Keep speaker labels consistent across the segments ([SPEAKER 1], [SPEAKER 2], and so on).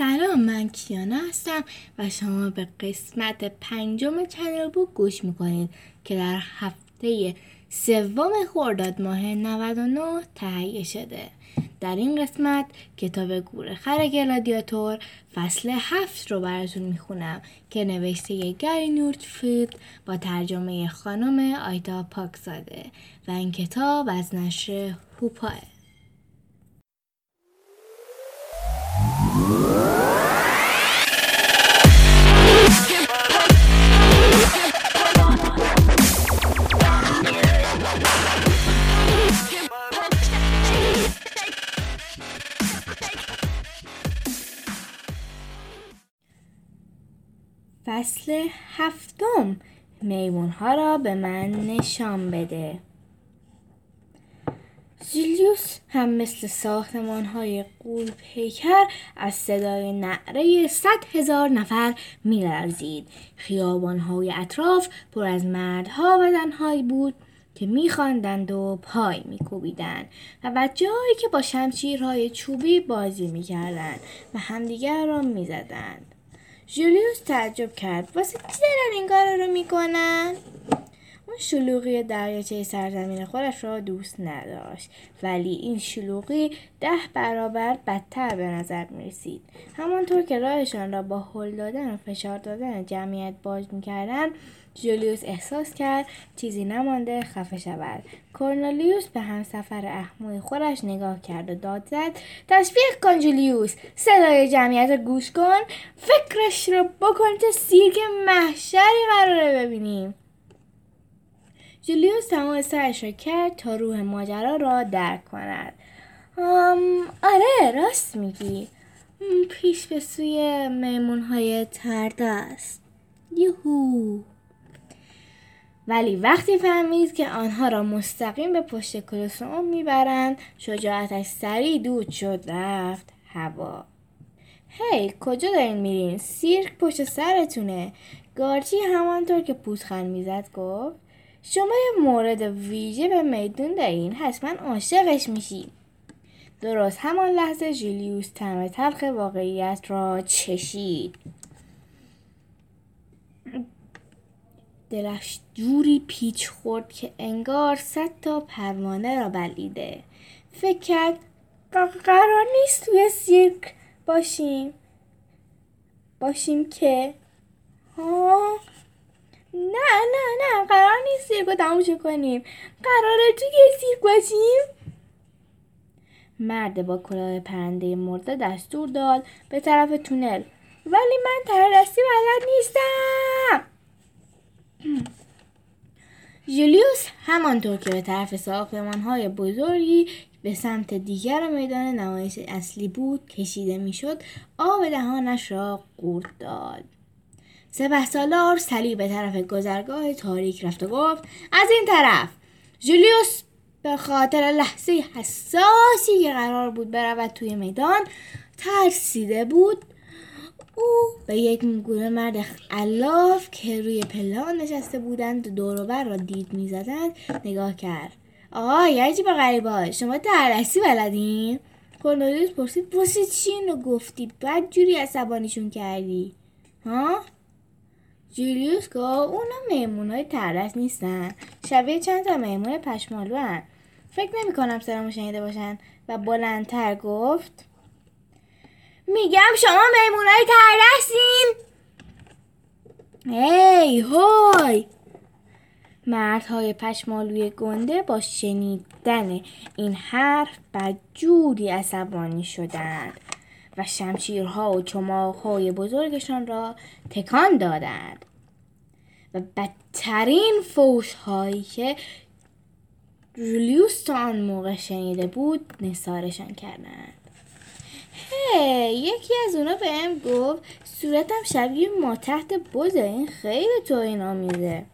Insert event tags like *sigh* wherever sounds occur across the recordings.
[SPEAKER 1] سلام من کیانا هستم و شما به قسمت پنجم چنل بوک گوش می‌کنید که در هفته سوم خرداد ماه 99 تهیه شده. در این قسمت کتاب گورخر گلادیاتور فصل هفت رو براتون می‌خونم که نوشته گری نورتفیلد با ترجمه خانم آیتا پاکزاده و این کتاب از نشر هوپاه فصل هفتم. میمون ها را به من نشان بده. زیلیوس هم مثل ساختمان های قول پیکر از صدای نعره صد هزار نفر میلرزید. خیابان های اطراف پر از مردها و زنهایی بود که میخواندند و پای میکوبیدند و بچههایی که با شمشیرهای چوبی بازی می‌کردند و همدیگر را می‌زدند. جولیوس تعجب کرد. واسه چی دارن این کار رو می‌کنن؟ اون شلوغی دریاچه سرزمین خودش را دوست نداشت. ولی این شلوغی ده برابر بدتر به نظر می رسید. همانطور که راهشان را با هل دادن و فشار دادن جمعیت باز می‌کردن جولیوس احساس کرد چیزی نمانده خفه شود. کورنلیوس به همسفر احموی خودش نگاه کرد و داد زد تشویق کن جولیوس صدای جمعیت گوش کن فکرش رو بکن که سیرک محشری قراره ببینیم. جولیوس تمام سرش را کرد تا روح ماجرا را درک کند. آره راست میگی. پیش به سوی میمون های ترده است. یهو ولی وقتی فهمید که آنها را مستقیم به پشت کلوسوم می‌برند شجاعتش سریع دود شد رفت هوا. هی کجا دارین میرین؟ سیرک پشت سرتونه. گارچی همانطور که پوزخند می‌زد گفت شما یه مورد ویژه به میدون دارین حتما عاشقش میشی درست همان لحظه جولیوس تم تلخ واقعیت را چشید. دلش جوری پیچ خورد که انگار صد تا پروانه را بلیده. فکر کرد قرار نیست توی سیرک باشیم. باشیم که؟ ها؟ نه نه نه قرار نیست سیرک رو تموش کنیم. قراره توی سیرک باشیم؟ مرد با کلاه پرنده مرده دستور داد به طرف تونل. ولی من تردستی بلد نیستم. *clears throat* جولیوس همانطور که به طرف ساختمان های بزرگی به سمت دیگر میدان نمایش اصلی بود کشیده می‌شد آب دهانش را قورت داد. سپه سالار سلی به طرف گذرگاه تاریک رفت و گفت از این طرف. جولیوس به خاطر لحظه حساسی که قرار بود برود توی میدان ترسیده بود. او به یک گروه مرد علاف که روی پلان نشسته بودند دوروبر را دید می‌زدند نگاه کرد. آقا یه به غریبا شما ترسی بلدین؟ کورنلیوس پرسید واسه چی اینو گفتی؟ بعد جوری عصبانیشون کردی؟ ها؟ جولیوس گفت اونا میمون های ترس نیستن. شبیه چند تا میمون پشمالو هن. فکر نمی کنم سرمو شنیده باشن. و بلندتر گفت میگم شما میمونای ترسین هی هوی. مردهای پشمالوی گنده با شنیدن این حرف جوری عصبانی شدند. شمشیرها و چماقهای بزرگشان را تکان دادند. و بدترین فوش هایی که جولیوس تا آن موقع شنیده بود نثارشان کردند. هی یکی از اونا به ام گفت صورتم شبیه ما تحت بزه این خیلی تو این آمیزه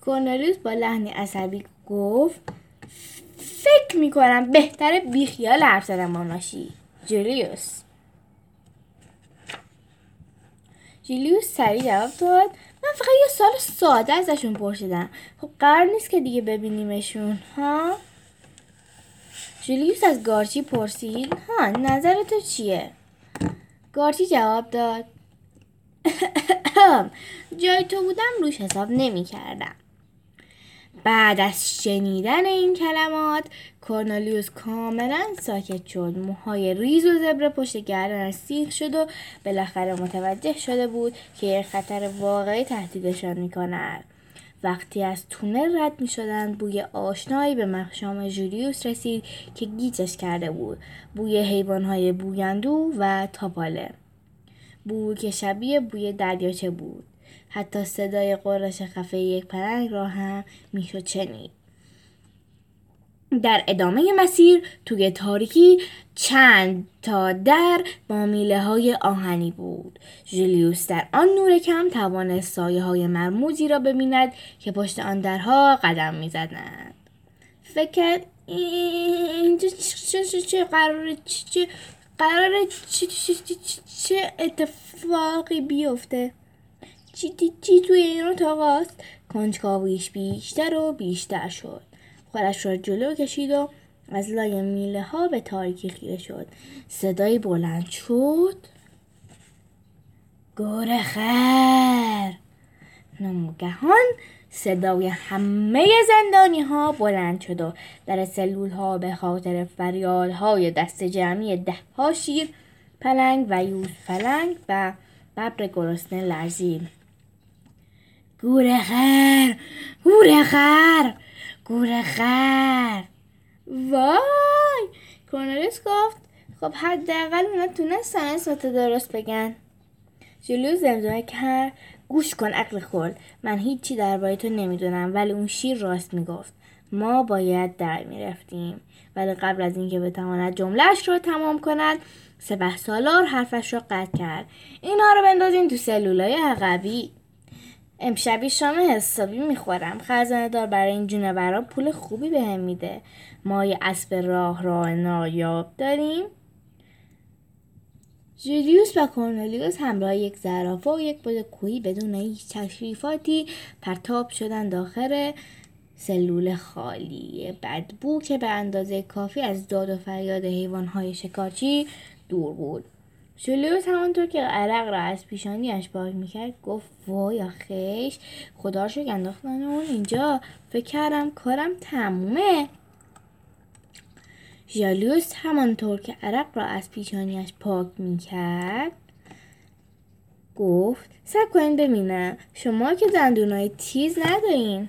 [SPEAKER 1] کورنلیوس با لحنی عصبی گفت فکر می‌کنم بهتر بیخیال حرف زدن ناشی جولیوس. جولیوس سریع جواب داد. من فقط یه سال ساده ازشون پرسیدم. خب قرار نیست که دیگه ببینیمشون ها؟ جولیوس از گارچی پرسید. ها نظر تو چیه؟ گارتی جواب داد. *laughs* جای تو بودم روش حساب نمی کردم. بعد از شنیدن این کلمات کورنالیوس کاملا ساکت شد. موهای ریز و زبر پشت گردنش سیخ شد و بالاخره متوجه شده بود که خطر واقعی تهدیدشان می کند. وقتی از تونل رد می شدند بوی آشنایی به مخشام جولیوس رسید که گیجش کرده بود. بوی حیوانهای بویندو و تاپاله. بوی که شبیه بوی دریاچه بود. حتی صدای قرش خفه یک پرنگ را هم می‌شد شنید در ادامه مسیر توی تاریکی چند تا در با میله های آهنی بود. جولیوس در آن نور کم توانست سایه های مرموزی را ببیند که پشت آن درها قدم می زدند. فکر اینجا چه چه قرار چه قرار چه چه اتفاقی بیفته چی چی توی این اتاق است کنجکاویش بیشتر و بیشتر شد. خودش را جلو کشید و از لای میله ها به تاریکی خیره شد. صدایی بلند شد. گور خیر نمگهان صدای همه زندانی ها بلند شد و در سلول ها به خاطر فریاد های دست جمعی ده ها شیر پلنگ و یوز پلنگ و ببر گرسنه لرزید. گور خیر گور خیر گور خر. وای کورنلیوس گفت خب حداقل اونا تونستن اسمت درست بگن. جلو زمزمه کرد گوش کن عقل خورد من هیچی درباره تو نمی‌دونم ولی اون شیر راست می‌گفت. ما باید در می‌رفتیم. ولی قبل از اینکه بتواند جملهش رو تمام کند سپه سالار حرفش رو قطع کرد. اینا رو بندازین تو سلولای عقبی. امشبی شام حسابی می‌خورم. خزانه دار برای این جونورا پول خوبی بهم هم میده. ما یه اسب راه راه نایاب داریم. جولیوس و کورنلیوس همراه یک زرافه و یک بود کوهی بدون هیچ تشریفاتی پرتاب شدن داخل سلول خالی. بدبو که به اندازه کافی از داد و فریاد حیوانهای شکارچی دور بود. جولیوس همانطور که عرق را از پیشانیش پاک می‌کرد گفت وای آخیش خدا رو شکر انداختن اون اینجا. فکر کردم کارم تمومه. ژالیوس همانطور که عرق را از پیشانیش پاک می‌کرد گفت سب کنین ببینم شما که دندونای تیز ندارین.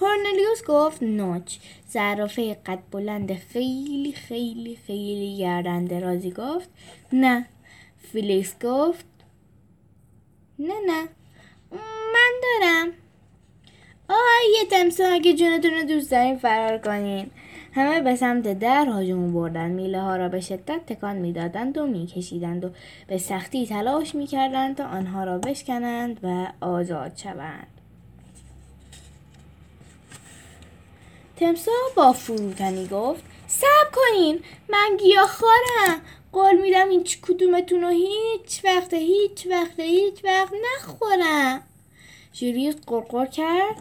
[SPEAKER 1] کورنلیوس گفت نوچ. زرافه قد بلند خیلی خیلی خیلی گردن درازی گفت نه. فیلیکس گفت نه نه. من دارم. آه یه تمسا اگه جونتون رو دوست دارین فرار کنین. همه به سمت در هاجمو بردن. میله ها را به شدت تکان می‌دادند و میکشیدند و به سختی تلاش می‌کردند تا آنها را بشکنند و آزاد شوند. تمسا با فروتنی گفت سب کنین من خارم قول میدم هیچ کدومتون رو هیچ وقت هیچ وقت هیچ وقت نخورم. جولیوس قرقر کرد.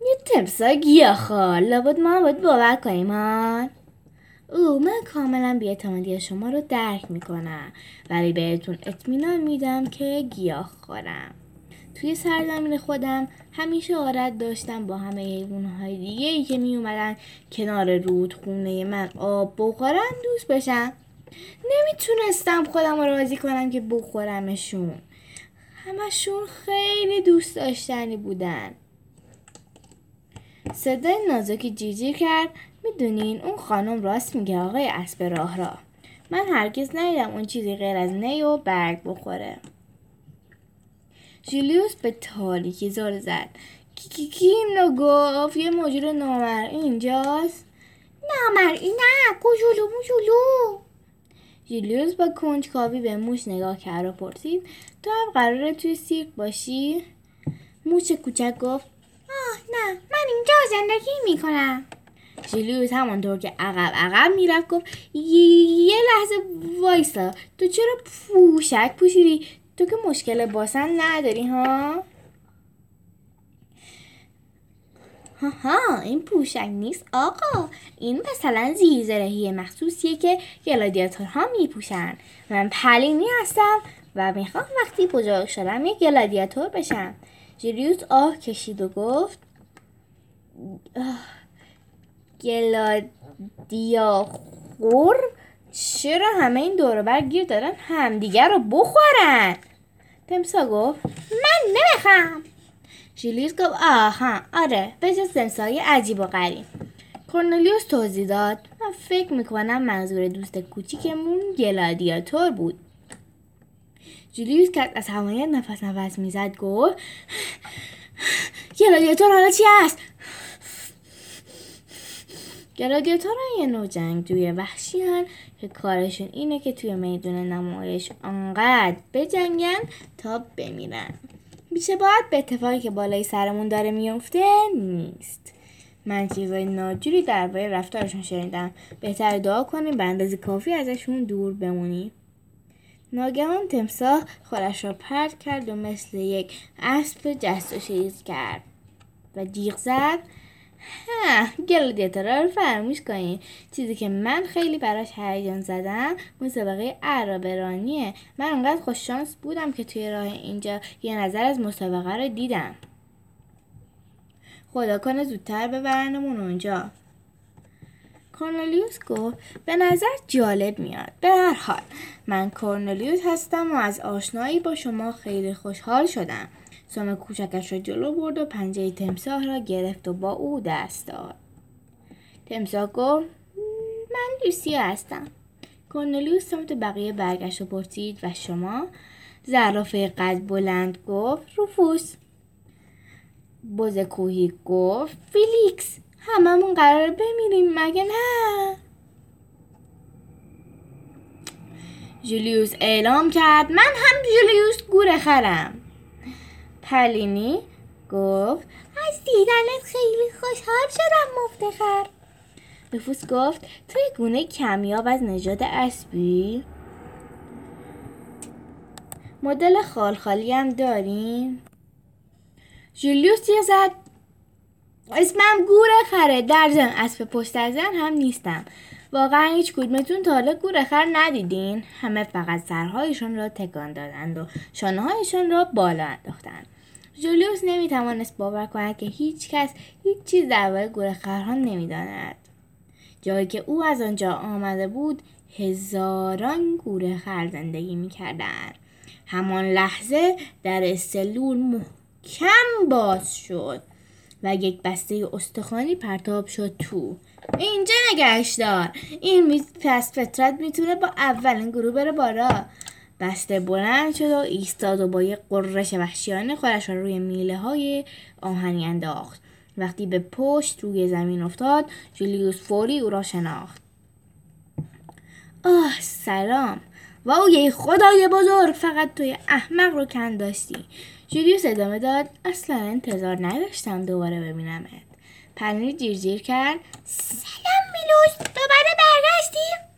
[SPEAKER 1] یه تمسا گیاهخوار لابد ما باید باور کنیم ها. او من کاملا بیاعتمادی شما رو درک می‌کنم ولی بهتون اطمینان میدم که گیاه خورم توی سرزمین خودم همیشه عادت داشتم با همه حیوانهای دیگه ای که می اومدن کنار رودخونه من آب بخورن دوست بشم. نمی‌تونستم خودم رو راضی کنم که بخورمشون. همشون خیلی دوست داشتنی بودن. صدای نازکی جیجی کرد. می‌دونین اون خانم راست میگه آقای اسب راه را. من هرگز ندیدم اون چیزی غیر از نی و برگ بخوره. جولیوس به تاریکی زار زد. کی کی اینو گفت یه موجود نامر اینجاست؟ نامر نه کوچولو موچولو. جولیوس با کنجکاوی به موش نگاه کرد و پرسید تو هم قراره توی سیرک باشی؟ موش کوچک گفت آه نه من اینجا زندگی می‌کنم. جولیوس همانطور که عقب عقب می‌رفت گفت یه لحظه وایسا تو چرا پوشک پوشیدی؟ تو که مشکل باسن نداری ها؟ ها این پوشک نیست آقا. این مثلا زیرزرهی مخصوصیه که گلادیاتورها میپوشن. من پلینی هستم و می‌خوام وقتی بزرگ شدم یک گلادیاتور بشم. جولیوس آه کشید و گفت گلادیاخور چرا همه این دور گیر دارن همدیگر رو بخورن؟ تمسا گفت من نمی‌خوام. جولیوس گفت آها آره به جز تمسای عجیب و غریب. کورنلیوس توضیح داد من فکر می‌کنم منظور دوست کوچیکمون گلادیاتور بود. جولیوس که از هوایت نفس نفس می‌زد گفت گلادیاتور حالا چی هست؟ گلادیاتور یه نوع جنگجوی وحشی که کارشون اینه که توی میدون نمایش انقدر بجنگن تا بمیرن. بیشه باید به اتفاقی که بالای سرمون داره میفته نیست. من چیزای ناجوری درباره رفتارشون شنیدم. بهتر دعا کنیم به اندازه کافی ازشون دور بمونیم. ناگهان تمساح خودش را پرد کرد و مثل یک اسب جست و شیز کرد و جیغ زد. ها گلادیاتورا رو فراموش کنید چیزی که من خیلی براش هیجان زدم مسابقه عرابرانیه. من انقدر خوششانس بودم که توی راه اینجا یه نظر از مسابقه رو دیدم. خدا کنه زودتر ببرنمون اونجا. کورنلیوس گفت به نظر جالب میاد. به هر حال من کورنلیوس هستم و از آشنایی با شما خیلی خوشحال شدم. سام کوچکش را جلو برد و پنجه تمساه را گرفت و با او دست داد. تمساه گفت من لوسیا هستم. کورنلیوس سمت بقیه برگشت و پرسید و شما؟ زرافه قد بلند گفت روفوس بز کوهی گفت فیلیکس هممون قرار بمیریم مگه نه؟ جولیوس اعلام کرد من هم جولیوس گوره خرم. پلینی گفت از دیدنت خیلی خوشحال شدم مفتخر. رفوس گفت تو یک گونه کمیاب از نژاد اسبی مدل خالخالی هم داریم. جولیوس یه زد اسمم گوره خره در زن اسب پشت زن هم نیستم. واقعا هیچ کدومتون تا حالا گوره خر ندیدین. همه فقط سرهایشون را تکان دادند و شانههایشان را بالا انداختند. جولیوس نمی‌توانست باور کند که هیچ کس هیچ چیز درباره گورخرها نمی‌داند. جایی که او از آنجا آمده بود هزاران گورخر زندگی می‌کردند. همان لحظه در سلول محکم باز شد و یک بسته استخوانی پرتاب شد تو. اینجا نگهش دار. این پس فطرت می‌تونه با اولین گروه بره بالا. بسته بلند شد و ایستاد و با یک قررش وحشیانه خودش را روی میله های آهنی انداخت. وقتی به پشت روی زمین افتاد جولیوس فوری او را شناخت. آه سلام! و یه خدای بزرگ فقط توی احمق رو کن داشتی. جولیوس ادامه داد اصلا انتظار نداشتم دوباره ببینمت. پنیر جیر جیر کرد سلام میلوس دوباره برگشتی؟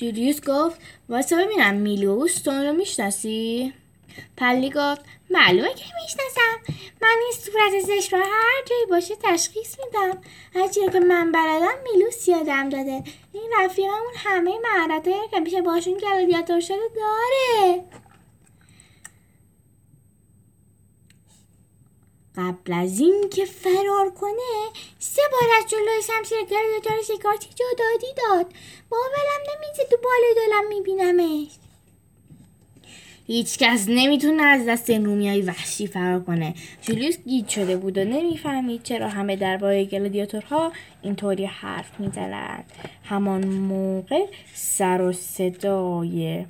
[SPEAKER 1] جولیوس گفت وایسا ببینم میلوس تو رو می‌شناسی؟ پلی گفت معلومه که می‌شناسم. من این صورت زشت رو هر جایی باشه تشخیص میدم. هرچی که من بلدم میلوس یادم داده. این رفیقمون همه مهارتهایی که میشه باشون گلادیاتور شد داره. قبل از این که فرار کنه سه بار از جلوی شمشیر گلادیاتور شکارچی جدادی داد. باورم نمیشه تو بالای دلم میبینمش. هیچ کس نمی‌تونه از دست این رومیای وحشی فرار کنه. جولیوس گیج شده بود و نمی‌فهمید چرا همه درباره گلادیاتورها اینطوری حرف می‌زنند. همان موقع سر و صدای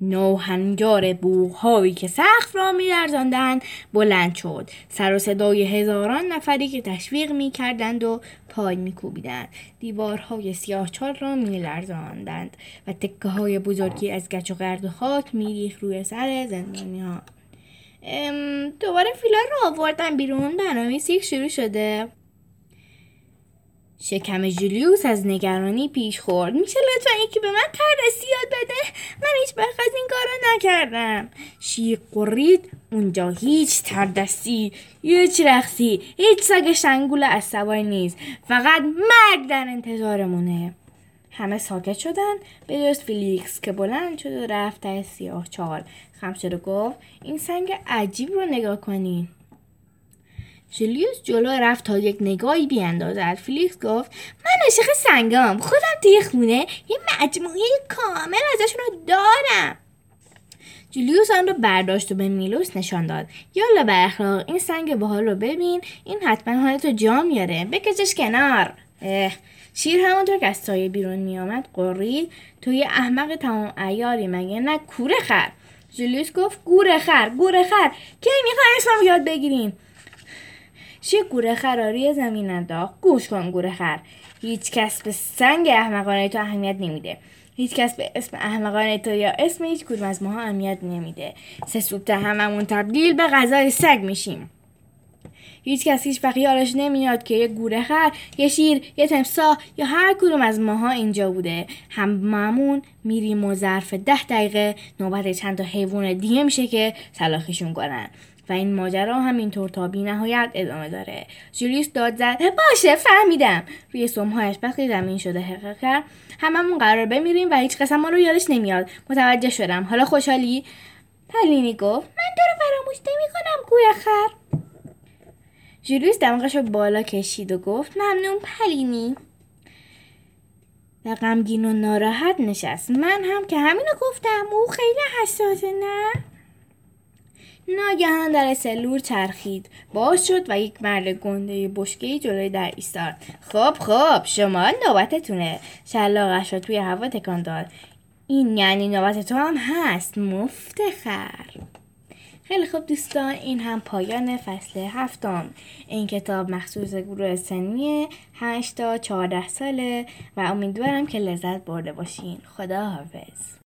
[SPEAKER 1] نوهنجار بوهایی که سقف را میلرزاندند بلند شد. سر و صدای هزاران نفری که تشویق می‌کردند و پای میکوبیدند. دیوارهای سیاهچال را میلرزاندند و تکه های بزرگی از گچ و گرد و خاک میریخت روی سر زندانی ها دوباره فیلان رو آوردن بیرون. برنامه سیک شروع شده. شکم جولیوس از نگرانی پیش خورد. میشه لطفا یکی به من تردستی یاد بده؟ من هیچ وقت از این کارا نکردم. شیر غرید اونجا هیچ تردستی هیچ رقصی هیچ سگ شنگول سواری نیست. فقط مرگ در انتظارمونه. همه ساکت شدن. به جز فیلیکس که بلند شد و رفت تا سیاه چال. خم شد و گفت این سنگ عجیب رو نگاه کنین. جولیوس جلو رفت تا یک نگاهی بیاندازد فیلیکس گفت من عاشق سنگام. خودم توی خونه یه مجموعه کامل ازشون رو دارم. جولیوس آن رو برداشت و به میلوس نشان داد. یالا اخلاق این سنگ باحال رو ببین. این حتما حالتو جا میاره. بکشش کنار. شیر همونطور که از سایه بیرون میآمد قرید توی احمق تمام ایاری مگه نه؟ کوره خر. جولیوس گفت گوره خر گوره خر. کی می‌خوای اسمم یاد بگیریم؟ چه گوره خراری زمین انداخت؟ گوش کن گوره خر. هیچ کس به سنگ احمقانه تو اهمیت نمیده. هیچ کس به اسم احمقانه تو یا اسم هیچ کدوم از ماها اهمیت نمیده. سه سوبته هممون تبدیل به غذای سگ میشیم. هیچ کس هیچ وقت نمیاد که یه گوره خر یه شیر یه تمساه یا هر کدوم از ماها اینجا بوده. هممون میریم و ظرف ده دقیقه نوبت چند تا حیوان دیگه میشه که سلاخیشون کنن. و این ماجرا همینطور تا بی نهایت ادامه داره. جولیوس داد زد باشه فهمیدم. روی سمهایش وقتی زمین شده حقیقت کرد هممون قرار بمیریم و هیچ قسم ما رو یادش نمیاد. متوجه شدم. حالا خوشحالی؟ پلینی گفت من تو رو فراموش نمی کنم گویا خر. جولیوس دماغش رو بالا کشید و گفت ممنون پلینی. و غمگین و ناراحت نشست. من هم که همینو گفتم او خیلی حساسه نه؟ ناگهان در سلور چرخید. باز شد و یک مرد گنده بشکه جلوی در ایستاد. خب خب شما نوبتتونه. شلاقش را توی هوا تکان داد. این یعنی نوبت تو هم هست مفتخر. خیلی خوب دوستان این هم پایان فصل هفتم. این کتاب مخصوص گروه سنی 8 تا 14 ساله و امیدوارم که لذت برده باشین. خدا حافظ